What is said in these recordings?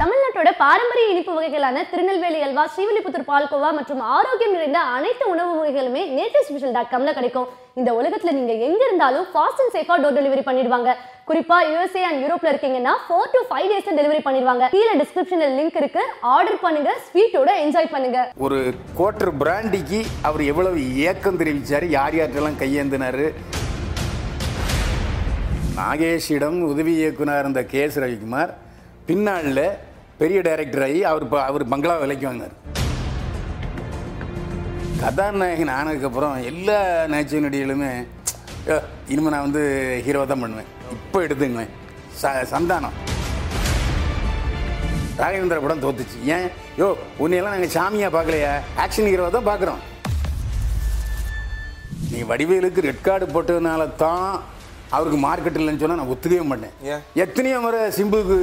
தமிழ்நாட்டோட பாரம்பரிய இனிப்பு வகைகளான திருநெல்வேலி அல்வா ஸ்ரீவில்லிபுத்தூர் பால்கோவா மற்றும் ஆரோக்கியம் நிறைந்த அனைத்து உணவு வகைகளுமே நேட்டிவ் ஸ்பெஷல் டாட் காம்ல கிடைக்கும். இந்த உலகத்துல நீங்க எங்க இருந்தாலும் ஃபாஸ்ட் அண்ட் சேஃபா டோர் டெலிவரி பண்ணிடுவாங்க. குறிப்பா யூஎஸ்ஏ அண்ட் யூரோப்ல இருக்கீங்கன்னா ஃபோர் டு ஃபைவ் டேஸ்ல டெலிவரி பண்ணிடுவாங்க. கீழே டிஸ்கிரிப்ஷன்ல லிங்க் இருக்கு. ஆர்டர் பண்ணுங்க ஸ்வீட்டோட என்ஜாய் பண்ணுங்க. ஒரு கோட்டர் பிராண்டிக்கு அவர் எவ்வளவு ஏக்கம் தெரிவிச்சாரு? யார் யார்கிட்டலாம் கையேந்தினாரு? நாகேஷிடம் உதவி இயக்குனர் இருந்த கே. எஸ். ரவிக்குமார் பின்னாளில் பெரிய டைரக்டர் ஆகி அவர் ப- அவர் பங்களா விலைக்கு வாங்கினார். கதாநாயகன் ஆனதுக்கப்புறம் எல்லா நகைச்சுவை நடிகளுமே இனிமேல் நான் வந்து ஹீரோ தான் பண்ணுவேன். இப்போ எடுத்துங்குவேன் ச சந்தானம். ராகவேந்திர படம் தோத்துச்சு. ஏன்? யோ உன்னையெல்லாம் நாங்கள் சாமியாக பார்க்கலையா? ஆக்ஷன் ஹீரோ தான் பார்க்குறோம். நீ வடிவேலுக்கு ரெட் கார்டு போட்டதுனால தான் அவருக்கு மார்க்கெட் இல்லைன்னு சொன்னால் நான் ஒத்துக்கவே மாட்டேன்? எத்தனையோ முறை சிம்புக்கு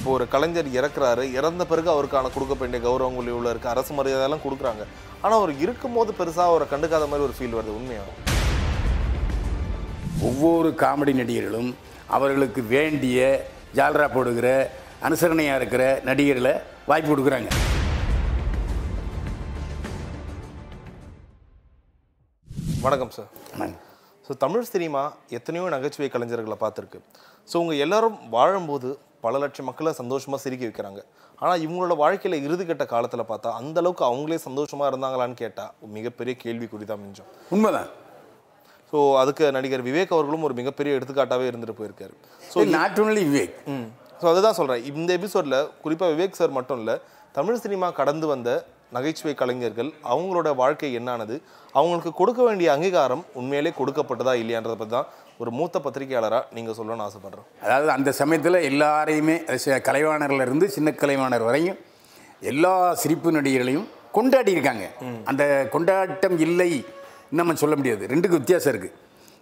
இப்போ ஒரு கலைஞர் இறக்குறாரு இறந்த பிறகு அவருக்கான கொடுக்க வேண்டிய கௌரவங்கள் இவ்வளோ இருக்கு. அரசு மரியாதையெல்லாம் கொடுக்குறாங்க. ஆனால் அவர் இருக்கும்போது பெருசாக அவரை கண்டுக்காத மாதிரி ஒரு ஃபீல் வருது உண்மையா? ஒவ்வொரு காமெடி நடிகர்களும் அவர்களுக்கு வேண்டிய ஜால்ரா போடுகிற அனுசரணையாக இருக்கிற நடிகர்களை வாய்ப்பு கொடுக்குறாங்க. வணக்கம் சார். ஸோ தமிழ் சினிமா எத்தனையோ நகைச்சுவை கலைஞர்களை பார்த்துருக்கு. ஸோ உங்க எல்லாரும் வாழும்போது பல லட்சம் மக்களை சந்தோஷமாக சிரிக்க வைக்கிறாங்க. ஆனால் இவங்களோட வாழ்க்கையில் இறுதிக்கட்ட காலத்தில் பார்த்தா அந்த அளவுக்கு அவங்களே சந்தோஷமாக இருந்தாங்களான்னு கேட்டால் மிகப்பெரிய கேள்விக்குறி தான் மிஞ்சம். உண்மைதான். ஸோ அதுக்கு நடிகர் விவேக் அவர்களும் ஒரு மிகப்பெரிய எடுத்துக்காட்டாகவே இருந்துட்டு போயிருக்காரு. ஸோ நாட் ஒன்லி விவேக் ம். ஸோ அதுதான் சொல்கிறேன் இந்த எபிசோடில் குறிப்பாக விவேக் சார் மட்டும் இல்லை தமிழ் சினிமா கடந்து வந்த நகைச்சுவை கலைஞர்கள் அவங்களோட வாழ்க்கை என்னானது அவங்களுக்கு கொடுக்க வேண்டிய அங்கீகாரம் உண்மையிலே கொடுக்கப்பட்டதா இல்லையான்றதை பற்றி தான் ஒரு மூத்த பத்திரிகையாளராக நீங்கள் சொல்லணும்னு ஆசைப்படுறேன் அதாவது அந்த சமயத்தில் எல்லாரையுமே அது சி- கலைவாணர்ல இருந்து சின்ன கலைவாணர் வரையும் எல்லா சிரிப்பு நடிகர்களையும் கொண்டாடி இருக்காங்க. அந்த கொண்டாட்டம் இல்லை நம்ம சொல்ல முடியாது. ரெண்டுக்கு வித்தியாசம் இருக்குது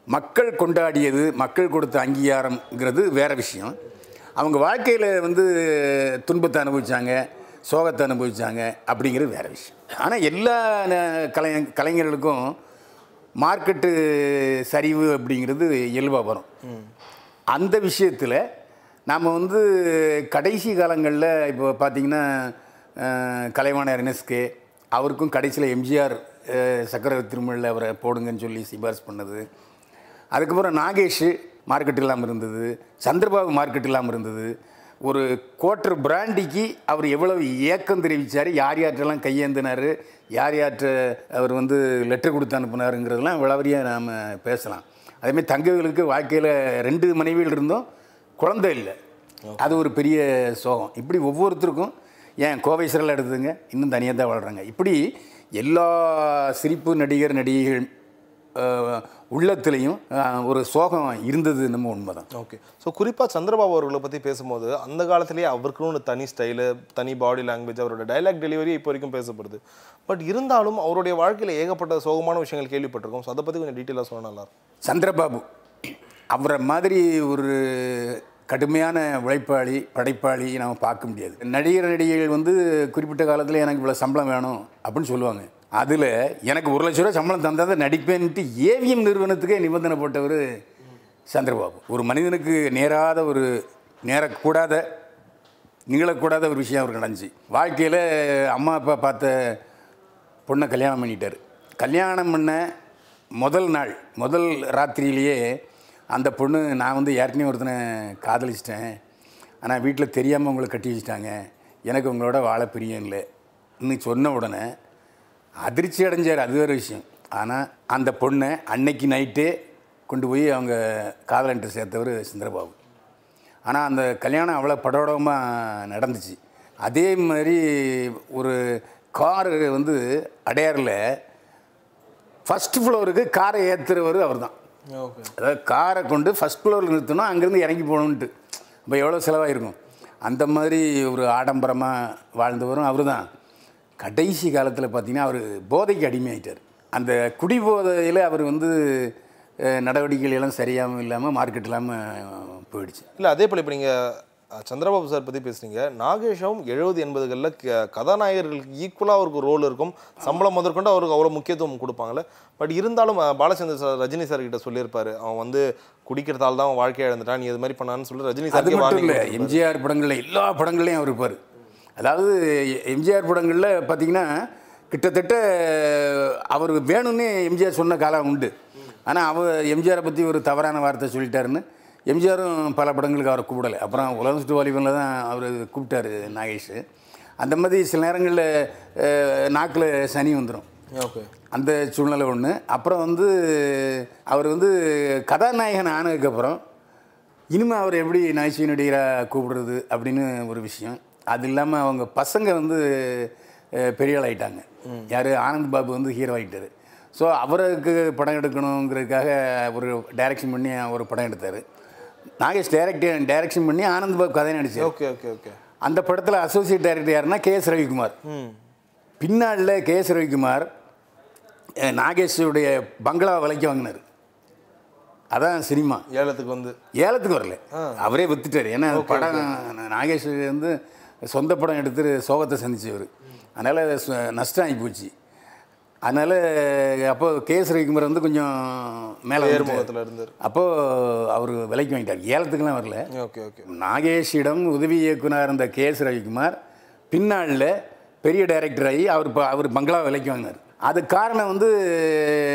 மக்கள் கொண்டாடியது மக்கள் கொடுத்த அங்கீகாரம்ங்கிறது வேற விஷயம். அவங்க வாழ்க்கையில் வந்து துன்பத்தை அனுபவிச்சாங்க சோகத்தை அனுபவிச்சாங்க அப்படிங்கிறது வேற விஷயம். ஆனால் எல்லா கலை கலைஞர்களுக்கும் மார்க்கெட்டு சரிவு அப்படிங்கிறது இயல்பாக வரும். அந்த விஷயத்தில் நாம் வந்து கடைசி காலங்களில் இப்போ பார்த்தீங்கன்னா கலைவாணர் என்எஸ்கே அவருக்கும் கடைசியில் எம்ஜிஆர் சக்கரவர்த்தி திருமணில் அவரை போடுங்கன்னு சொல்லி சிபாரிசு பண்ணது. அதுக்கப்புறம் நாகேஷ் மார்க்கெட் இல்லாமல் இருந்தது. சந்திரபாபு மார்க்கெட் இல்லாமல் இருந்தது. ஒரு கோட்டர் பிராண்டிக்கு அவர் எவ்வளவு ஏக்கம் தெரிவித்தார் யார் யார்கிட்டலாம் கையேந்தினார் யார் யார்கிட்ட அவர் வந்து லெட்டர் கொடுத்து அனுப்புனாருங்கிறதெல்லாம் விளவரியாக நாம் பேசலாம். அதேமாதிரி தங்கவேலுக்கு வாழ்க்கையில் ரெண்டு மனைவிகள் இருந்தும் குழந்தை இல்லை. அது ஒரு பெரிய சோகம். இப்படி ஒவ்வொருத்தருக்கும் ஏன் கோவை சிறல் எடுத்துங்க இன்னும் தனியாக தான் வாழ்கிறாங்க இப்படி எல்லா சிரிப்பு நடிகர் நடிகைகள் உள்ளத்துலேயும் ஒரு சோகம் இருந்தது நம்ம உண்மைதான். ஓகே ஸோ குறிப்பாக சந்திரபாபு அவர்களை பற்றி பேசும்போது அந்த காலத்திலேயே அவருக்குன்னு ஒரு தனி ஸ்டைலு தனி பாடி லாங்குவேஜ் அவரோட டைலாக் டெலிவரி இப்போ வரைக்கும் பேசப்படுது. பட் இருந்தாலும் அவருடைய வாழ்க்கையில் ஏகப்பட்ட சோகமான விஷயங்கள் கேள்விப்பட்டிருக்கோம். ஸோ அதை பற்றி கொஞ்சம் டீட்டெயிலாக சொன்னா நல்லா இருக்கும். சந்திரபாபு அவரை மாதிரி ஒரு கடுமையான உழைப்பாளி படைப்பாளி நம்ம பார்க்க முடியாது. நடிகர் நடிகைகள் வந்து குறிப்பிட்ட காலத்தில் எனக்கு இவ்வளோ சம்பளம் வேணும் அப்படின்னு சொல்லுவாங்க. அதில் எனக்கு ஒரு லட்ச ரூபா சம்பளம் தந்தால் தான் நடிப்பேன்ட்டு ஏவிஎம் நிறுவனத்துக்கே நிபந்தனை போட்டவர் சந்திரபாபு. ஒரு மனிதனுக்கு நேராத ஒரு நேரக்கூடாத நிகழக்கூடாத ஒரு விஷயம் அவருக்கு நடந்துச்சு. வாழ்க்கையில் அம்மா அப்பா பார்த்த பொண்ணை கல்யாணம் பண்ணிட்டார். கல்யாணம் பண்ண முதல் நாள் முதல் ராத்திரியிலேயே அந்த பொண்ணு நான் வந்து ஏற்கனவே ஒருத்தனை காதலிச்சிட்டேன். ஆனால் வீட்டில் தெரியாமல் உங்களை கட்டி வச்சிட்டாங்க. எனக்கு உங்களோட வாழ பிரியம் இல்லை. இன்னும் சொன்ன உடனே அதிர்ச்சி அடைஞ்சார். அது வேறு விஷயம். ஆனால் அந்த பொண்ணை அன்னைக்கு நைட்டே கொண்டு போய் அவங்க காதலன்ட்டு சேர்த்தவர் சந்திரபாபு. ஆனால் அந்த கல்யாணம் அவ்வளோ படோடமாக நடந்துச்சு. அதே மாதிரி ஒரு கார் வந்து அடையாரில் ஃபஸ்ட் ஃப்ளோருக்கு காரை ஏற்றுறவர் அவர் தான் ஓகே. அதாவது காரை கொண்டு ஃபஸ்ட் ஃப்ளோரில் நிறுத்தணும் அங்கேருந்து இறங்கி போகணுன்ட்டு இப்போ எவ்வளோ செலவாயிருக்கும்? அந்த மாதிரி ஒரு ஆடம்பரமாக வாழ்ந்தவரும் அவர் தான் கடைசி காலத்தில் பார்த்தீங்கன்னா அவர் போதைக்கு அடிமையாயிட்டார். அந்த குடி போதையில் அவர் வந்து நடவடிக்கைகள் எல்லாம் சரியாகவும் இல்லாமல் மார்க்கெட் இல்லாமல் போயிடுச்சு. இல்லை அதே போல் இப்போ நீங்கள் சந்திரபாபு சார் பத்தி பேசுனீங்க. நாகேஷும் எழுபது எண்பதுகளில் கதாநாயகர்களுக்கு ஈக்குவலாக அவருக்கு ரோல் இருக்கும். சம்பளம் முதற்கொண்டு அவருக்கு அவ்வளோ முக்கியத்துவம் கொடுப்பாங்கல்ல. பட் இருந்தாலும் பாலச்சந்தர் சார் ரஜினி சார் கிட்ட சொல்லியிருப்பாரு. அவன் வந்து குடிக்கிறதால தான் அவன் வாழ்க்கையை இழந்துட்டான். நீ இது மாதிரி பண்ணான்னு சொல்லி ரஜினி சார் மட்டும் இல்லை எம்ஜிஆர் படங்களில் எல்லா படங்கள்லையும் அவர் இருப்பார். அதாவது எம்ஜிஆர் படங்களில் பார்த்தீங்கன்னா கிட்டத்தட்ட அவர் வேணும்னே எம்ஜிஆர் சொன்ன காலம் உண்டு. ஆனால் அவர் எம்ஜிஆரை பற்றி ஒரு தவறான வார்த்தை சொல்லிட்டாருன்னு எம்ஜிஆரும் பல படங்களுக்கு அவரை கூப்பிடலை. அப்புறம் உலகம் சுற்று வாலிபனில் தான் அவர் கூப்பிட்டாரு நாகேஷ். அந்த மாதிரி சில நேரங்களில் நாக்கில் சனி வந்துடும் ஓகே. அந்த சூழ்நிலை ஒன்று அப்புறம் வந்து அவர் வந்து கதாநாயகன் ஆனதுக்கப்புறம் இனிமேல் அவர் எப்படி நகைச்சுவை நடிகராக கூப்பிடுறது அப்படின்னு ஒரு விஷயம். அது இல்லாமல் அவங்க பசங்க வந்து பெரிய ஆள் ஆயிட்டாங்க. யார்? ஆனந்த் பாபு வந்து ஹீரோ ஆகிட்டார் ஸோ அவருக்கு படம் எடுக்கணுங்கிறதுக்காக ஒரு டைரக்ஷன் பண்ணி ஒரு படம் எடுத்தார். நாகேஷ் டைரக்ட் டைரக்ஷன் பண்ணி ஆனந்த் பாபு கதை நடிச்சார். Okay okay okay. அந்த படத்தில் அசோசியேட் டைரக்டர் யாருன்னா கே எஸ் ரவிக்குமார். பின்னாளில் கே எஸ் ரவிக்குமார் நாகேஷுடைய பங்களா விலைக்கு வாங்கினார். அதான் சினிமா. ஏலத்துக்கு வந்து. ஏலத்துக்கு வரல. அவரே வித்துட்டார். ஏன்னா படம் நாகேஷ் வந்து சொந்த படம் எடுத்து சோகத்தை சந்திச்சவர். அதனால் நஷ்டம் ஆகி போச்சு. அதனால் அப்போ கே எஸ் ரவிக்குமார் வந்து கொஞ்சம் மேலே ஏர்முகத்தில் இருந்தார். அப்போது அவர் விலைக்கு வாங்கிட்டார். ஏலத்துக்குலாம் வரல. Okay okay. நாகேஷிடம் உதவி இயக்குனர் இருந்த கே எஸ் ரவிக்குமார் பின்னாளில் பெரிய டைரக்டர் ஆகி அவர் ப- அவர் பங்களா விலைக்கு வாங்கினார். அது காரணம் வந்து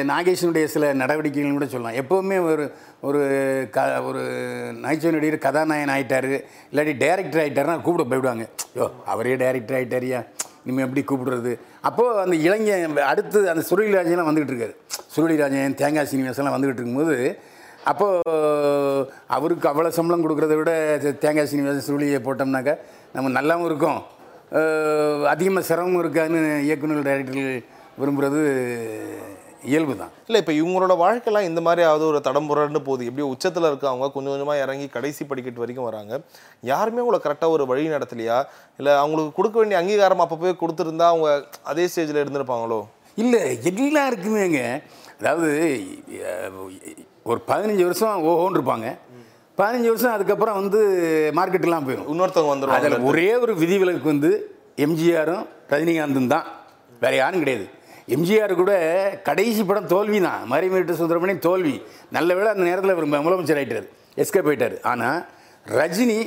நாகேஷனுடைய சில நடவடிக்கைகள் கூட சொல்லலாம். எப்போவுமே ஒரு ஒரு க ஒரு நகைச்சுவை நடிகர் கதாநாயகன் ஆகிட்டார் இல்லாட்டி டைரக்டர் ஆகிட்டாருன்னா கூப்பிட போயிடுவாங்க. யோ அவரே டைரக்டர் ஆகிட்டாரியா இனிமேல் எப்படி கூப்பிடுறது? அப்போது அந்த இளைஞன் அடுத்து அந்த சுருளி ராஜன்லாம் வந்துகிட்டு இருக்காரு. சுருளி ராஜன் தேங்காய் சீனிவாசன்லாம் வந்துக்கிட்டு இருக்கும்போது அப்போது அவருக்கு அவ்வளோ சம்பளம் கொடுக்குறத விட தேங்காய் சீனிவாசன் சுருளியை போட்டோம்னாக்கா நம்ம நல்லாவும் இருக்கும். அதிகமாக சிரமமும் இருக்காதுன்னு இயக்குநர்கள் டைரக்டர்கள் விரும்புகிறது இயல்பு தான் இல்லை இப்போ இவங்களோட வாழ்க்கைலாம் இந்த மாதிரி ஆகுது ஒரு தடம் புரண்டு போகுது. எப்படியோ உச்சத்தில் இருக்கவங்க கொஞ்சம் கொஞ்சமாக இறங்கி கடைசி படிக்கட்டு வரைக்கும் வராங்க. யாருமே உங்களை கரெக்டாக ஒரு வழி நடத்தலையா? இல்லை அவங்களுக்கு கொடுக்க வேண்டிய அங்கீகாரம் அப்போ போய் கொடுத்துருந்தா அவங்க அதே ஸ்டேஜில் இருந்திருப்பாங்களோ? இல்லை எல்லாருக்குமேங்க. அதாவது அஹ், ஒரு பதினஞ்சு வருஷம் ஓஹோன்னு இருப்பாங்க பதினஞ்சு வருஷம் அதுக்கப்புறம் வந்து மார்க்கெட்டுலாம் போயிடும் இன்னொருத்தவங்க வந்துருவாங்க. அதில் ஒரே ஒரு விதிவிலக்கு வந்து எம்ஜிஆரும் ரஜினிகாந்தும் தான். வேற யாரும் கிடையாது. எம்ஜிஆர் கூட கடைசி படம் தோல்வி தான். மறைமீட்டு சுந்தரமணி தோல்வி. நல்ல வேளை அந்த நேரத்தில் அவர் முதலமைச்சர் ஆயிட்டார். எஸ்கேப் ஆயிட்டார் ஆனால் ரஜினி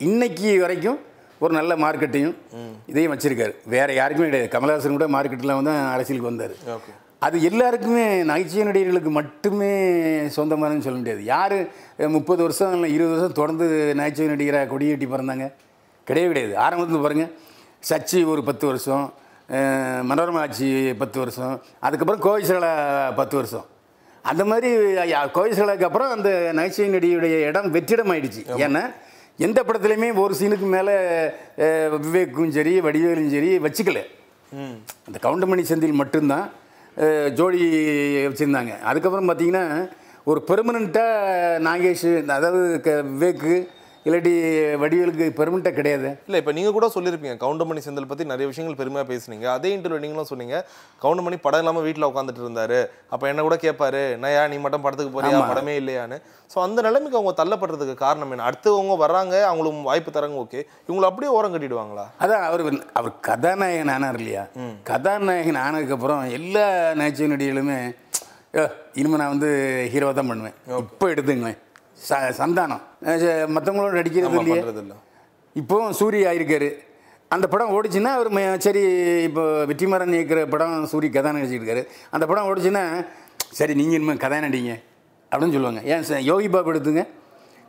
இன்னைக்கு வரைக்கும் ஒரு நல்ல மார்க்கெட்டையும் இதையும் வச்சிருக்காரு. வேற யாருக்குமே கிடையாது. கமலஹாசன் கூட மார்க்கெட்டில் வந்து அரசியலுக்கு வந்தார். ஓகே. அது எல்லாருக்குமே நகைச்சுவை நடிகர்களுக்கு மட்டுமே சொந்தமானன்னு சொல்ல முடியாது. யார் முப்பது வருஷம் இல்லை இருபது வருஷம் தொடர்ந்து நகைச்சுவை நடிகராக கொடியேட்டி பிறந்தாங்க? கிடையவே கிடையாது. ஆரம்பத்தில் பாருங்கள் சச்சி ஒரு பத்து வருஷம் மனோரமா ஆட்சி பத்து வருஷம். அதுக்கப்புறம் கோவிசலா பத்து வருஷம். அந்த மாதிரி கோவிசலாக்கு அப்புறம் அந்த நகைச்சுவை நடிகையுடைய இடம் வெற்றிடம் ஆயிடுச்சு ஏன்னா எந்த படத்துலையுமே ஒரு சீனுக்கு மேலே விவேக்கும் சரி வடிவேலும் சரி வச்சுக்கல. அந்த கவுண்டமணி செந்தில் மட்டும்தான் ஜோடி வச்சுருந்தாங்க. அதுக்கப்புறம் பார்த்தீங்கன்னா ஒரு பெர்மனண்ட்டாக நாகேஷ் அதாவது க விவேக்கு இல்லாட்டி வடிவேலுக்கு பெர்மனண்ட்டாக கிடையாது. இல்லை இப்போ நீங்கள் கூட சொல்லியிருப்பீங்க கவுண்டமணி செந்தில் பற்றி நிறைய விஷயங்கள் பெருமையாக பேசுனீங்க. அதே இன்டர்வியூ நீங்களும் சொன்னீங்க கவுண்டமணி படம் இல்லாமல் வீட்டில் உட்காந்துட்டு இருந்தாரு. அப்போ என்ன கூட கேட்பாரு நயா நீ மட்டும் படத்துக்கு போறியா. படமே இல்லையான்னு. ஸோ அந்த நிலைமைக்கு அவங்க தள்ளப்படுறதுக்கு காரணம் என்ன? அடுத்தவங்க வர்றாங்க அவங்களுக்கு வாய்ப்பு தராங்க ஓகே. இவங்களை அப்படியே ஓரம் கட்டிடுவாங்களா? அதான் அவர் அவர் கதாநாயகன் ஆனார் இல்லையா? கதாநாயகன் ஆனதுக்கப்புறம் எல்லா நகைச்சுவை நடிகளுமே இனிமேல் நான் வந்து ஹீரோவாக தான் பண்ணுவேன். இப்போ எடுத்துங்களேன் ச சந்தானம். மற்றவங்களோட நடிக்கிறது இல்லையே? இப்போவும் சூரிய ஆயிருக்காரு. அந்த படம் ஓடிச்சுன்னா அவர் சரி இப்போ வெற்றிமாறன் இயக்குற படம் சூரிய கதை நடிச்சிட்டு இருக்காரு அந்த படம் ஓடிச்சுன்னா சரி நீங்கள் இனிமேல் கதை நடிங்க அப்படின்னு சொல்லுவாங்க. ஏன் சார் யோகி பாபு எடுத்துங்க.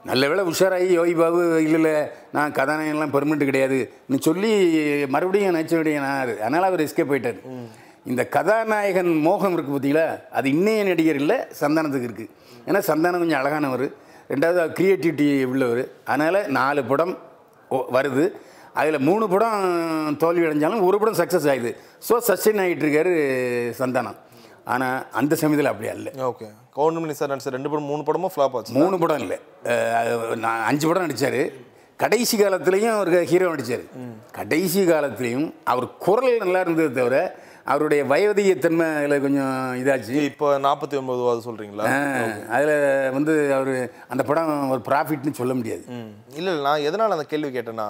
நல்ல வேளை உஷாராகி யோகி பாபு இல்லை இல்லை நான் கதாநாயகன்லாம் பெர்மனெண்ட் கிடையாதுன்னு சொல்லி மறுபடியும் நடிச்சவடைய நான் அதனால் அவர் எஸ்கேப் போயிட்டார். இந்த கதாநாயகன் மோகம் இருக்குது பார்த்தீங்களா அது இன்னைய நடிகர் இல்லை சந்தானத்துக்கு இருக்குது ஏன்னா சந்தானம் கொஞ்சம் அழகானவர். ரெண்டாவது க்ரியேட்டிவிட்டி உள்ளவர். அதனால் நாலு படம் வருது. அதில் மூணு படம் தோல்வி அடைஞ்சாலும் ஒரு படம் சக்ஸஸ் ஆகுது. ஸோ சஸ்டெயின் ஆகிட்டு இருக்காரு சந்தானம் ஆனால் அந்த சமயத்தில் அப்படி அல்ல. ஓகே. கவுண்டமணி சார் நடிச்ச ரெண்டு படம் மூணு படமும் ஃப்ளாப் ஆச்சு. மூணு படம் இல்லை. நான் அஞ்சு படம் நடித்தார் கடைசி காலத்துலேயும் அவர் ஹீரோ நடித்தார் கடைசி காலத்துலேயும் அவர் குரல் நல்லா இருந்தது தவிர அவருடைய வயோதிகத்தன்மை அதில் கொஞ்சம் இதாச்சு. இப்போ நாற்பத்தி ஒன்பது சொல்றீங்களா அதில் வந்து அவர் அந்த படம் ஒரு ப்ராஃபிட்னு சொல்ல முடியாது. இல்லை இல்லை நான் எதனால் அந்த கேள்வி கேட்டேன்னா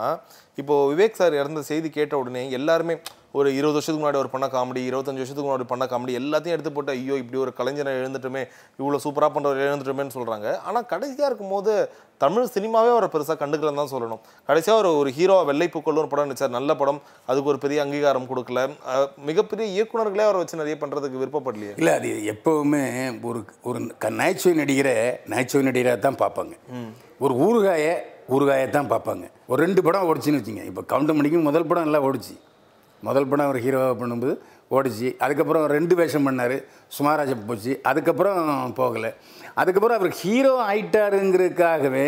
இப்போ விவேக் சார் இறந்த செய்தி கேட்ட உடனே எல்லாருமே ஒரு இருபது வருஷத்துக்கு முன்னாடி ஒரு பண்ண காமெடி இருபத்தஞ்சு வருஷத்துக்கு முன்னாடி பண்ண காமெடி எல்லாத்தையும் எடுத்து போட்டு ஐயோ இப்படி ஒரு கலைஞரை எழுந்துட்டுமே இவ்வளோ சூப்பராக பண்ணுறவர் எழுந்துட்டுமேன்னு சொல்கிறாங்க ஆனால் கடைசியாக இருக்கும்போது தமிழ் சினிமாவே அவரை பெருசாக கண்டுக்கலன்னு தான் சொல்லணும். கடைசியாக ஒரு ஒரு ஹீரோ வெள்ளை பூக்கள் ஒரு படம் நடிச்சார் நல்ல படம். அதுக்கு ஒரு பெரிய அங்கீகாரம் கொடுக்கல. மிகப்பெரிய இயக்குனர்களே அவரை வச்சு நிறைய பண்ணுறதுக்கு விருப்பப்படலையே. இல்லை அது எப்போவுமே ஒரு ஒரு க- நகைச்சுவை நடிகரை நகைச்சுவை நடிகராக தான் பார்ப்பாங்க. ஒரு ஊறுகாயை ஊறுகாயை தான் பார்ப்பாங்க. ஒரு ரெண்டு படம் ஓடிச்சுன்னு வச்சுங்க இப்போ கவுண்டமணிக்கும் முதல் படம் நல்லா ஓடிச்சு. முதல் படம் அவர் ஹீரோவாக பண்ணும்போது ஓடிச்சு. அதுக்கப்புறம் ரெண்டு வேஷம் பண்ணார். சுமாராஜ போச்சு. அதுக்கப்புறம் போகலை. அதுக்கப்புறம் அவர் ஹீரோ ஆயிட்டாருங்கிறதுக்காகவே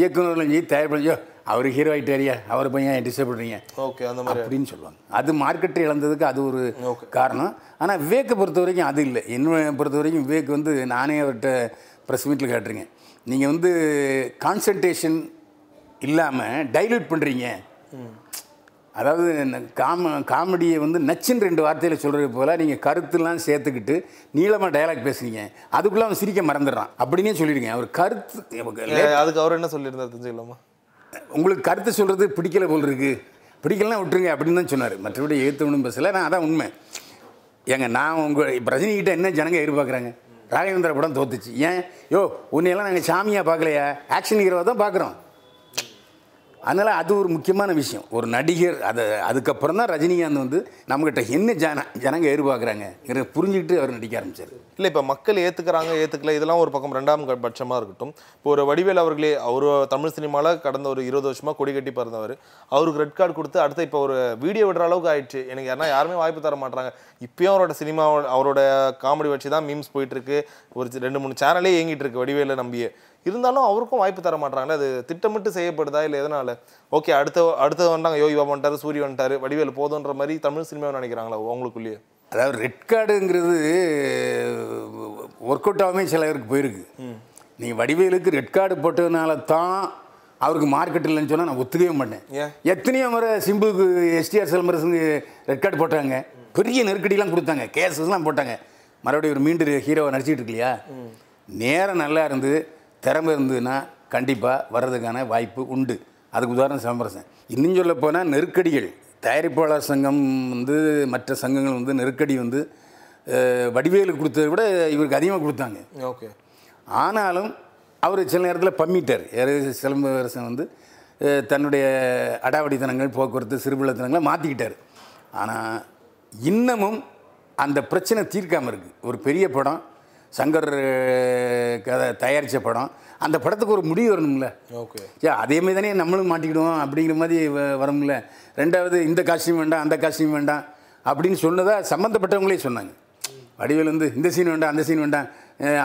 இயக்குநர்களும் சரி தயாரிப்பாளர் அவர் ஹீரோ ஆயிட்டாரியா? அவர் பையன் டிஸ்டர்ப் பண்ணுறீங்க ஓகே அந்த மாதிரி. அப்படின்னு சொல்லுவாங்க. அது மார்க்கெட்டை இழந்ததுக்கு அது ஒரு Okay. காரணம். ஆனால் விவேக்கை பொறுத்த வரைக்கும் அது இல்லை. என்னை பொறுத்த வரைக்கும் விவேக் வந்து நானே அவர்கிட்ட ப்ரெஸ் மீட்டில் கேட்டிருக்கேன். நீங்கள் வந்து கான்சன்ட்ரேஷன் இல்லாமல் டைல்யூட் பண்ணுறீங்க அதாவது காம காமெடியை வந்து நச்சுன்னு ரெண்டு வார்த்தையில் சொல்கிறது போல் நீங்கள் கருத்துலாம் சேர்த்துக்கிட்டு நீளமாக டயலாக் பேசுறீங்க. அதுக்குள்ளே அவன் சிரிக்க மறந்துடுறான். அப்படின்னே சொல்லிடுங்க. அவர் கருத்து அதுக்கு அவர் என்ன சொல்லியிருந்தார் தெரிஞ்சுக்கலாமா? உங்களுக்கு கருத்து சொல்கிறது பிடிக்கல போல் இருக்கு. பிடிக்கலனா விட்டுருங்க அப்படின்னு தான் சொன்னார். மற்றபடி ஏற்றவனும் பேசல. நான் அதான் உண்மை. ஏங்க நான் உங்கள் இப்போ ரஜினிகிட்ட என்ன ஜனங்க எதிர்பார்க்குறாங்க? ராகவேந்திர படம் தோத்துச்சு. ஏன்? யோ உன்னையெல்லாம் நாங்கள் சாமியாக பார்க்கலையா? ஆக்ஷன் ஹீரோவை தான் பார்க்குறோம். அதனால் அது ஒரு முக்கியமான விஷயம். ஒரு நடிகர் அதை அதுக்கப்புறம் தான் ரஜினிகாந்த் வந்து நம்மகிட்ட என்ன ஜன ஜனங்க எதிர்பார்க்குறாங்க புரிஞ்சுக்கிட்டு அவர் நடிக்க ஆரம்பிச்சார். இல்லை இப்போ மக்கள் ஏற்றுக்கிறாங்க ஏற்றுக்கல இதெல்லாம் ஒரு பக்கம் ரெண்டாம் பட்சமாக இருக்கட்டும். இப்போ ஒரு வடிவேல் அவர்களே அவர் தமிழ் சினிமாவில் கடந்த ஒரு இருபது வருஷமாக கொடி கட்டி பிறந்தவர். அவருக்கு ரெட் கார்டு கொடுத்து அடுத்து இப்போ ஒரு வீடியோ விடுற அளவுக்கு ஆயிடுச்சு. எனக்கு யாருன்னா யாருமே வாய்ப்பு தர மாட்டாங்க இப்போயும் அவரோட சினிமா அவரோட காமெடி வச்சு தான் மீம்ஸ் போயிட்டுருக்கு ஒரு ரெண்டு மூணு சேனலே இயங்கிட்டு இருக்கு வடிவேலை நம்பியே. இருந்தாலும் அவருக்கும் வாய்ப்பு தர மாட்டாங்களே அது திட்டமிட்டு செய்யப்படுதா இல்லை எதனால? ஓகே அடுத்த அடுத்து வந்தாங்க யோகி பாபா வந்துட்டாரு சூரிய வந்துட்டாரு வடிவேல் போதுன்ற மாதிரி தமிழ் சினிமாவை நினைக்கிறாங்களா உங்களுக்குள்ளேயே அதாவது ரெட் கார்டுங்கிறது ஒர்க் அவுட் ஆகாமே சில பேருக்கு போயிருக்கு. நீங்கள் வடிவேலுக்கு ரெட் கார்டு போட்டதுனால தான் அவருக்கு மார்க்கெட் இல்லைன்னு சொன்னால் நான் ஒத்துக்கவே மாட்டேன்? எத்தனையோ முறை சிம்புக்கு எஸ்டிஆர் சிலம்பரசுக்கு ரெட் கார்டு போட்டாங்க. பெரிய நெருக்கடிலாம் கொடுத்தாங்க. கேசஸ்லாம் போட்டாங்க. மறுபடியும் ஒரு மீண்டு ஹீரோவை நடிச்சிட்டு இருக்கு இல்லையா நேரம் நல்லா இருந்து திறமை இருந்ததுன்னா கண்டிப்பாக வர்றதுக்கான வாய்ப்பு உண்டு. அதுக்கு உதாரணம் சிலம்பரசன் இன்னும் சொல்ல போனால் நெருக்கடிகள். தயாரிப்பாளர் சங்கம் வந்து மற்ற சங்கங்கள் வந்து நெருக்கடி வந்து வடிவேலுக்கு கொடுத்ததை விட இவருக்கு அதிகமாக கொடுத்தாங்க. ஓகே. ஆனாலும் அவர் சில நேரத்தில் பம்மிட்டார். சிலம்பரசன் வந்து தன்னுடைய அடாவடித்தனங்கள் போக்குவரத்து சிறுபிள்ளத்தனங்களை மாற்றிக்கிட்டார் ஆனால் இன்னமும் அந்த பிரச்சனை தீர்க்காமல் இருக்குது ஒரு பெரிய படம் சங்கர் கதை தயாரித்த படம். அந்த படத்துக்கு ஒரு முடிவு வரணும்ல. ஓகே. ஏ அதே மாதிரி தானே நம்மளும் மாட்டிக்கிடுவோம் அப்படிங்கிற மாதிரி வரும்ல. ரெண்டாவது இந்த காஸ்டியூம் வேண்டாம் அந்த காஸ்டியூம் வேண்டாம் அப்படின்னு சொன்னதா சம்மந்தப்பட்டவங்களே சொன்னாங்க. வடிவேல் வந்து இந்த சீன் வேண்டாம் அந்த சீன் வேண்டாம்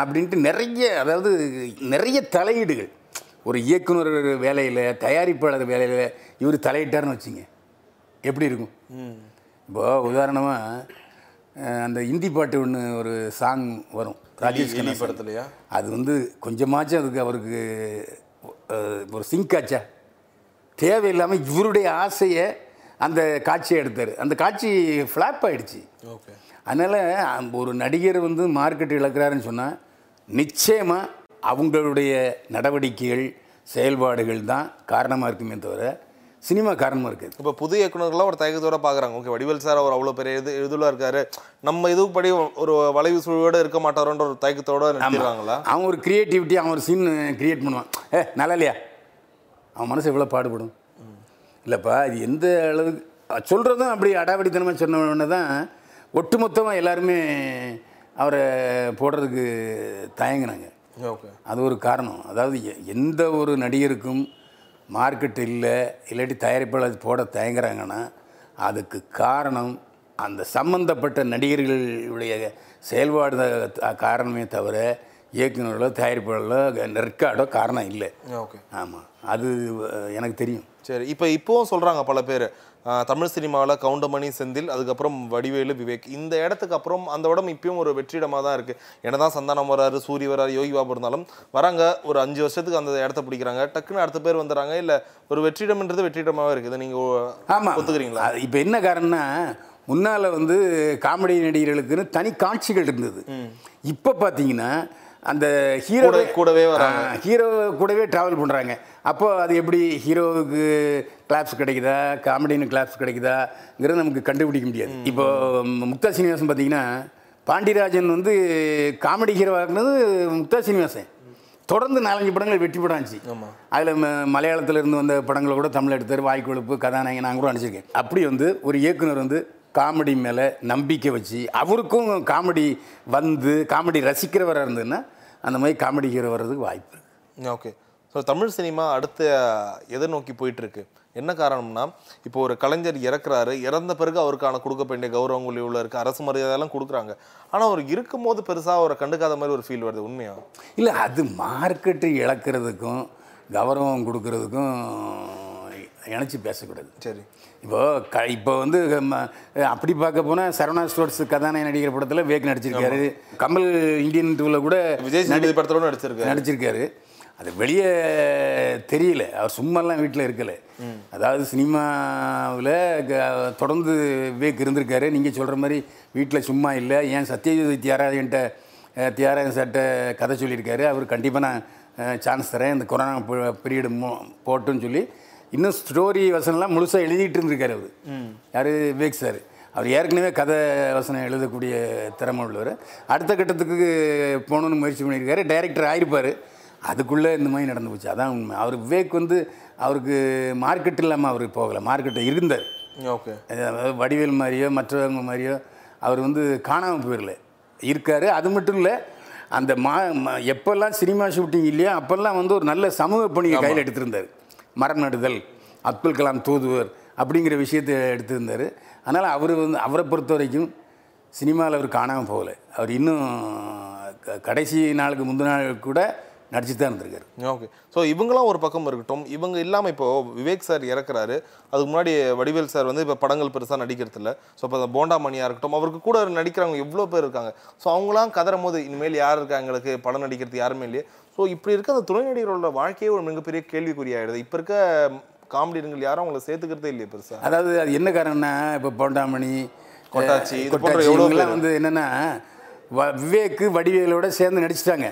அப்படின்ட்டு நிறைய அதாவது நிறைய தலையீடுகள். ஒரு இயக்குனர் வேலையில் தயாரிப்பாளர் வேலையில் இவர் தலையிட்டார்னு வச்சுங்க. எப்படி இருக்கும்? இப்போ உதாரணமாக அந்த இந்தி பாட்டு ஒன்று ஒரு சாங் வரும். ராஜேஷ் கண்ணா படத்துலயா அது வந்து கொஞ்சமாச்சும் அதுக்கு அவருக்கு ஒரு சிங்க் ஆச்சா தேவையில்லாமல் இவருடைய ஆசையை அந்த காட்சியை எடுத்தார். அந்த காட்சி ஃப்ளாப் ஆயிடுச்சு. ஓகே. அதனால் ஒரு நடிகர் வந்து மார்க்கெட் இழக்கிறாருன்னு சொன்னால் நிச்சயமாக அவங்களுடைய நடவடிக்கைகள் செயல்பாடுகள் தான் காரணமாக இருக்குமே தவிர சினிமா காரணமாக இருக்காது இப்போ புது இயக்குனர்கள்லாம் ஒரு தயக்கத்தோட பார்க்குறாங்க ஓகே வடிவேல் சார் அவர் அவ்வளோ பெரிய இது இதுல இருக்காரு. நம்ம இதுபடி ஒரு வளைவு சுழியோட இருக்க மாட்டாரோன்ற ஒரு தயக்கத்தோட நிறுத்திடுறாங்களா? அவன் ஒரு க்ரியேட்டிவிட்டி அவன் ஒரு சீன் கிரியேட் பண்ணுவான் ஏ நல்லா இல்லையா? அவன் மனசு எவ்வளோ பாடுபடும். இல்லைப்பா இது எந்த அளவுக்கு சொல்கிறதும் அப்படி அடாவடித்தனமாக சொன்ன உடனே தான் ஒட்டுமொத்தமாக எல்லாருமே அவரை போடுறதுக்கு தயங்குனாங்க. ஓகே. அது ஒரு காரணம். அதாவது எந்த ஒரு நடிகருக்கும் மார்க்கெட் இல்லை இல்லாட்டி தயாரிப்பாளர் போட தயங்குறாங்கன்னா அதுக்கு காரணம் அந்த சம்பந்தப்பட்ட நடிகர்களுடைய செயல்பாடு காரணமே தவிர இயக்குனர்களோ தயாரிப்பாளர்களோ நெற்காடோ காரணம் இல்லை. ஓகே. ஆமாம் அது எனக்கு தெரியும். சரி. இப்போ இப்போவும் சொல்றாங்க பல பேர். தமிழ் சினிமாவில் கவுண்டமணி செந்தில் அதுக்கப்புறம் வடிவேலு விவேக். இந்த இடத்துக்கு அப்புறம் அந்த இடம் இப்பயும் ஒரு வெற்றிடமாக தான் இருக்கு. என்னதான் சந்தானம் வராரு சூரி வராரு யோகி பாபு இருந்தாலும் வராங்க. ஒரு அஞ்சு வருஷத்துக்கு அந்த இடத்த பிடிக்கிறாங்க. டக்குன்னு அடுத்த பேர் வந்துடுறாங்க. இல்லை ஒரு வெற்றிடம்ன்றது வெற்றிடமாகவே இருக்குது நீங்கள் ஆமாம் ஒத்துக்கிறீங்களா? இப்போ என்ன காரணம்னா முன்னால் வந்து காமெடி நடிகர்களுக்குன்னு தனி காட்சிகள் இருந்தது. இப்போ பார்த்தீங்கன்னா அந்த ஹீரோ கூட- கூடவே. ஹீரோ கூடவே ட்ராவல் பண்ணுறாங்க அப்போ அது எப்படி ஹீரோவுக்கு கிளாப்ஸ் கிடைக்குதா? காமெடின்னு கிளாப்ஸ் கிடைக்குதாங்கிறது நமக்கு கண்டுபிடிக்க முடியாது. இப்போ முக்தா சீனிவாசன் பார்த்தீங்கன்னா பாண்டியராஜன் வந்து காமெடி ஹீரோ ஆக்குனது முக்தா சீனிவாசன். தொடர்ந்து நாலஞ்சு படங்கள் வெற்றி படம் ஆச்சு. அதில் மலையாளத்துல இருந்து வந்த படங்களை கூட தமிழ் எடுத்தார். வாய்க்கொழுப்பு கதாநாயகன் நான் கூட நடிச்சிருக்கேன். அப்படி வந்து ஒரு இயக்குனர் வந்து காமெடி மேலே நம்பிக்கை வச்சு அவருக்கும் காமெடி வந்து காமெடி ரசிக்கிறவராக இருந்ததுன்னா அந்த மாதிரி காமெடி ஹீரோ வர்றதுக்கு வாய்ப்பு ஓகே. ஸோ தமிழ் சினிமா அடுத்த எதை நோக்கி போயிட்டு இருக்கு என்ன காரணம்னா இப்போ ஒரு கலைஞர் இறக்குறாரு இறந்த பிறகு அவருக்கான கொடுக்க வேண்டிய கௌரவங்கள் இவ்வளோ இருக்கு அரசு மரியாதையெல்லாம் கொடுக்குறாங்க. ஆனால் அவர் இருக்கும்போது பெருசாக அவரை கண்டுக்காத மாதிரி ஒரு ஃபீல் வருது உண்மையா? இல்லை அது மார்க்கெட்டு இழக்கிறதுக்கும் கௌரவம் கொடுக்கறதுக்கும் இணைச்சி பேசக்கூடாது. சரி. இப்போ க இப்போ வந்து அப்படி பார்க்க போனால் சரவணா ஸ்டோர்ஸ் கதாநாயக நடிகர் படத்தில் வேக் நடிச்சிருக்காரு. கமல் இந்தியன் டூவில் கூட விஜய் சேதுபதி படத்தோட நடிச்சிருக்காரு. நடிச்சிருக்காரு. அது வெளியே தெரியல. அவர் சும்மாலாம் வீட்டில் இருக்கலை. அதாவது சினிமாவில் தொடர்ந்து விவேக் இருந்திருக்காரு. நீங்கள் சொல்கிற மாதிரி வீட்டில் சும்மா இல்லை. ஏன் சத்யஜித் தியாகராஜன்ட்ட அஹ், தியாகராஜன் சார்ட்ட கதை சொல்லியிருக்காரு. அவர் கண்டிப்பாக நான் சான்ஸ் தரேன். இந்த கொரோனா பீரியடு போட்டுன்னு சொல்லி இன்னும் ஸ்டோரி வசனம்லாம் முழுசாக எழுதிட்டு இருந்திருக்காரு அவர். யார்? விவேக் சார். அவர் ஏற்கனவே கதை வசனம் எழுதக்கூடிய திறமை உள்ளவர். அடுத்த கட்டத்துக்கு போகணுன்னு முயற்சி பண்ணியிருக்காரு. டைரக்டர் ஆயிருப்பார். அதுக்குள்ளே இந்த மாதிரி நடந்து போச்சு. அதான் உண்மை. அவர் விவேக் வந்து அவருக்கு மார்க்கெட் இல்லாமல் அவர் போகலை. மார்க்கெட்டை இருந்தார். ஓகே. அதாவது வடிவேல் மாதிரியோ மற்றவங்க மாதிரியோ அவர் வந்து காணாமல் போயிடல இருக்கார். அது மட்டும் இல்லை அந்த மா ம- எப்பெல்லாம் சினிமா ஷூட்டிங் இல்லையோ அப்போல்லாம் வந்து ஒரு நல்ல சமூக பணியை கையில் எடுத்திருந்தார். மரம் நடுதல் அப்துல் கலாம் தூதுவர் அப்படிங்கிற விஷயத்தை எடுத்திருந்தார். அதனால் அவர் வந்து அவரை பொறுத்த வரைக்கும் சினிமாவில் அவர் காணாமல் போகலை. அவர் இன்னும் க- கடைசி நாளுக்கு முந்தின நாள் கூட நடிச்சு தான் இருந்திருக்காரு. ஓகே. ஸோ இவங்களாம் ஒரு பக்கம் இருக்கட்டும். இவங்க இல்லாமல் இப்போ விவேக் சார் இறக்குறாரு. அதுக்கு முன்னாடி வடிவேல் சார் வந்து இப்போ படங்கள் பெருசாக நடிக்கிறது இல்லை. ஸோ இப்போ போண்டா மணியாக இருக்கட்டும் அவருக்கு கூட நடிக்கிறவங்க எவ்வளோ பேர் இருக்காங்க. ஸோ அவங்களாம் கதறும் போது இனிமேல் யார் இருக்கா எங்களுக்கு படம் நடிக்கிறது யாருமே இல்லையே. ஸோ இப்படி இருக்க அந்த துணை நடிகர்களோட வாழ்க்கையே ஒரு மிகப்பெரிய கேள்விக்குறியாயிடுது. இப்போ இருக்க காமெடியன்கள் யாரும் அவங்கள சேர்த்துக்கிறதே இல்லையே பெருசா? அதாவது அது என்ன காரணம்னா இப்போ போண்டாமணி கொட்டாச்சி, கொட்டாச்சி இவங்கெல்லாம். வந்து என்னன்னா வ- விவேக்கு வடிவேலோட சேர்ந்து நடிச்சிட்டாங்க.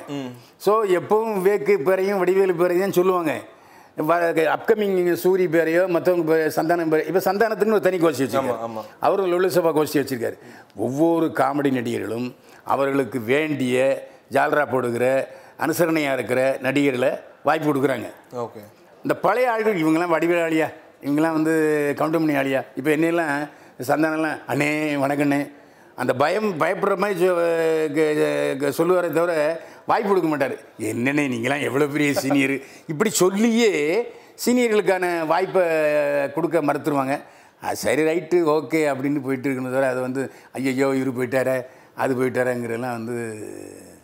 ஸோ எப்பவும் விவேக்கு பேரையும் வடிவேலு பேரையும் சொல்லுவாங்க. அப்கமிங் சூரி பேரையோ மற்றவங்க சந்தானம் பேர் இப்போ சந்தானத்துக்குன்னு ஒரு தனி கோஷ்டி வச்சிருக்காரு. ஆமா. அவரும் லொல்லுசபா கோஷ்டி வச்சிருக்காரு. ஒவ்வொரு காமெடி நடிகர்களும் அவர்களுக்கு வேண்டிய ஜால்ரா போடுகிற அனுசரணையாக இருக்கிற நடிகர்களை வாய்ப்பு கொடுக்குறாங்க. ஓகே. இந்த பழைய ஆள்கள் இவங்கெல்லாம் வடிவேல் ஆளியா? இவங்கெல்லாம் வந்து கவுண்டமணி ஆளியா? இப்போ என்னெல்லாம் சந்தானம்லாம் அண்ணே வணக்கண்ணே அந்த பயம் பயப்படுற மாதிரி சொல்லுவாரே தவிர வாய்ப்பு கொடுக்க மாட்டார். என்னண்ணே நீங்களாம் எவ்வளோ பெரிய சீனியர்? இப்படி சொல்லியே சீனியர்களுக்கான வாய்ப்பை கொடுக்க மறுத்துருவாங்க. அது சரி ரைட்டு ஓகே அப்படின்னு போயிட்டு இருக்கணும் தவிர அதை வந்து ஐயையோ இவரு போயிட்டாரே அது போயிட்டாரங்கிறதெல்லாம் வந்து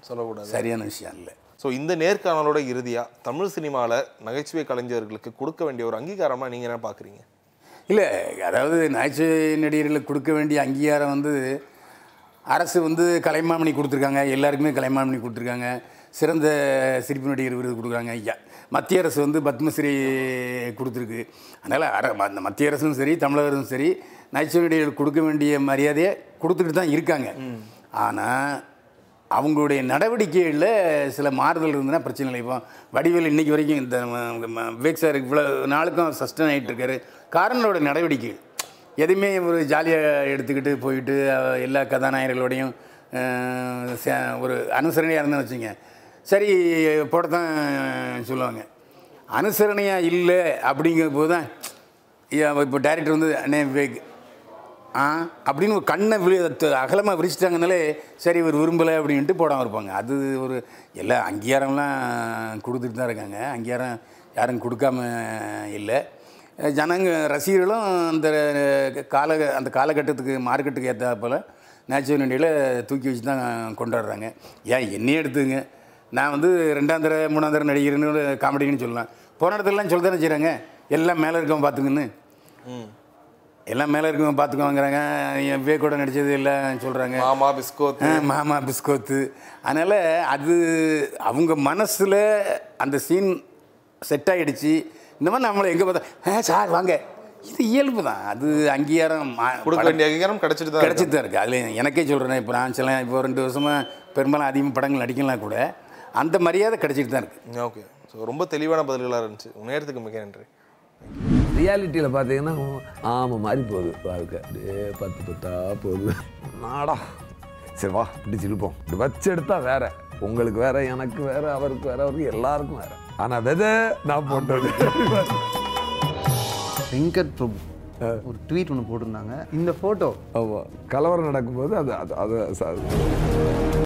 சொல்லக்கூடாது. சரியான விஷயம் இல்லை. ஸோ இந்த நேர்காணலோட இறுதியா தமிழ் சினிமாவில் நகைச்சுவை கலைஞர்களுக்கு கொடுக்க வேண்டிய ஒரு அங்கீகாரமா நீங்க என்ன பார்க்குறீங்க இல்லை அதாவது நகைச்சுவை நடிகர்களுக்கு கொடுக்க வேண்டிய அங்கீகாரம் வந்து அரசு வந்து கலைமாமணி கொடுத்துருக்காங்க எல்லாருக்குமே கலைமாமணி கொடுத்துருக்காங்க சிறந்த சிரிப்பு நடிகர் விருது கொடுக்குறாங்க. ஐயா மத்திய அரசு வந்து பத்மஸ்ரீ கொடுத்துருக்கு. அதனால் அர அந்த மத்திய அரசும் சரி தமிழக அரசும் சரி நகைச்சுவை நடிகர்களுக்கு கொடுக்க வேண்டிய மரியாதையை கொடுத்துக்கிட்டு தான் இருக்காங்க. ஆனால் அவங்களுடைய நடவடிக்கைகளில் சில மாறுதல் இருந்ததுன்னா பிரச்சனை இல்லை. இப்போ வடிவேல் இன்றைக்கி வரைக்கும் இந்த விவேக் சார் இவ்வளோ நாளுக்கும் சஸ்டன் ஆகிட்டு இருக்காரு. காரணோட நடவடிக்கைகள். எதுவுமே ஒரு ஜாலியாக எடுத்துக்கிட்டு போயிட்டு எல்லா கதாநாயகர்களோடையும் சே- ஒரு அனுசரணையாக இருந்தேன்னு வச்சுங்க சரி போடத்தான் சொல்லுவாங்க. அனுசரணையாக இல்லை அப்படிங்கிற போது தான் இப்போ டைரக்டர் வந்து அண்ணே விவேக் அப்படின்னு ஒரு கண்ணை விழி அகலமாக விரிச்சிட்டாங்கனாலே சரி இவர் விரும்பலை அப்படின்ட்டு போடாமல் இருப்பாங்க. அது ஒரு எல்லா அங்கீகாரம்லாம் கொடுத்துட்டு தான் இருக்காங்க. அங்கீகாரம் யாரும் கொடுக்காம இல்லை. ஜனங்க ரசிகர்களும் அந்த கால அந்த காலகட்டத்துக்கு மார்க்கெட்டுக்கு ஏற்ற போல் நேச்சுரல் நடிகளை தூக்கி வச்சு தான் கொண்டாடுறாங்க. ஏன் என்னையே எடுத்துங்க நான் வந்து ரெண்டாம் தர மூணாம் தர நடிகர்னு காமெடின்னு சொல்லலாம். போன இடத்துலலாம் சொல்ல தானே செய்கிறாங்க எல்லாம் மேலே இருக்கவன் பார்த்துக்குன்னு எல்லாம் மேலே இருக்கவங்க பார்த்துக்குவாங்கிறாங்க என் விவேக்கோட நடித்தது எல்லாம் சொல்கிறாங்க மாமா பிஸ்கோத் மாமா பிஸ்கோத்து. அதனால் அது அவங்க மனசில் அந்த சீன் செட் ஆகிடுச்சு இந்த மாதிரி நம்மளை எங்கே பார்த்தா ஆ சார் வாங்க. இது இயல்பு தான். அது அங்கீகாரம் கொடுக்க வேண்டிய அங்கீகாரம் கிடைச்சிட்டு தான். கிடைச்சிட்டு தான் இருக்குது அதில் எனக்கே சொல்கிறேன் இப்போ நான் சில இப்போ ரெண்டு வருஷமாக பெரும்பாலும் அதிகமாக படங்கள் நடிக்கலாம் கூட அந்த மரியாதை கிடைச்சிட்டு தான் இருக்குது ஓகே. ஸோ ரொம்ப தெளிவான பதில்களாக இருந்துச்சு. நேரத்துக்கு மிக நன்றி. ரியாலிட்டியில் பார்த்தீங்கன்னா ஆமாம் மாதிரி போகுது. வாழ்க்கை. அப்படியே பத்து பத்தா போகுது. நாடா சரி வா இழுப்போம் இப்படி வச்சு எடுத்தா வேற. உங்களுக்கு வேற எனக்கு வேற அவருக்கு வேற அவருக்கு எல்லாருக்கும் வேற. ஆனால் விதை நான் போட்டது. வெங்கட் பிரபு. ஒரு ட்வீட் ஒன்று போட்டிருந்தாங்க. இந்த ஃபோட்டோ கலவரம் நடக்கும்போது அது அது அது.